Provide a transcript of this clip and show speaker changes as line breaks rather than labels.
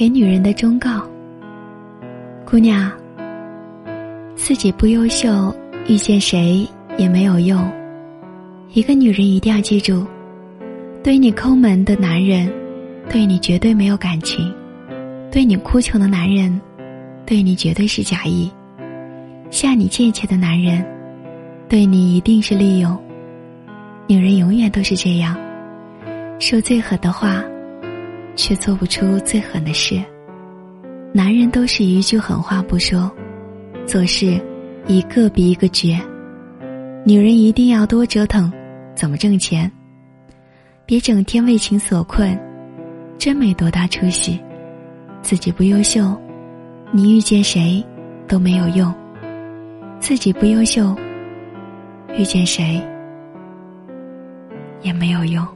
给女人的忠告：姑娘，自己不优秀，遇见谁也没有用。一个女人一定要记住，对你抠门的男人，对你绝对没有感情；对你哭穷的男人，对你绝对是假意；向你借钱的男人，对你一定是利用。女人永远都是这样，说最狠的话，却做不出最狠的事；男人都是一句狠话不说，做事一个比一个绝。女人一定要多折腾。怎么挣钱？别整天为情所困，真没多大出息。自己不优秀，你遇见谁都没有用。自己不优秀，遇见谁也没有用。